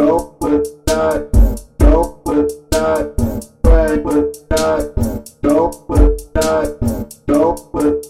Don't put that. Go with that. Play with that. Go with that. Go with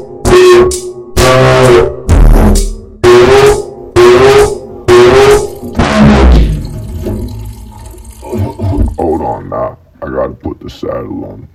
Hold on now. I gotta put the saddle on.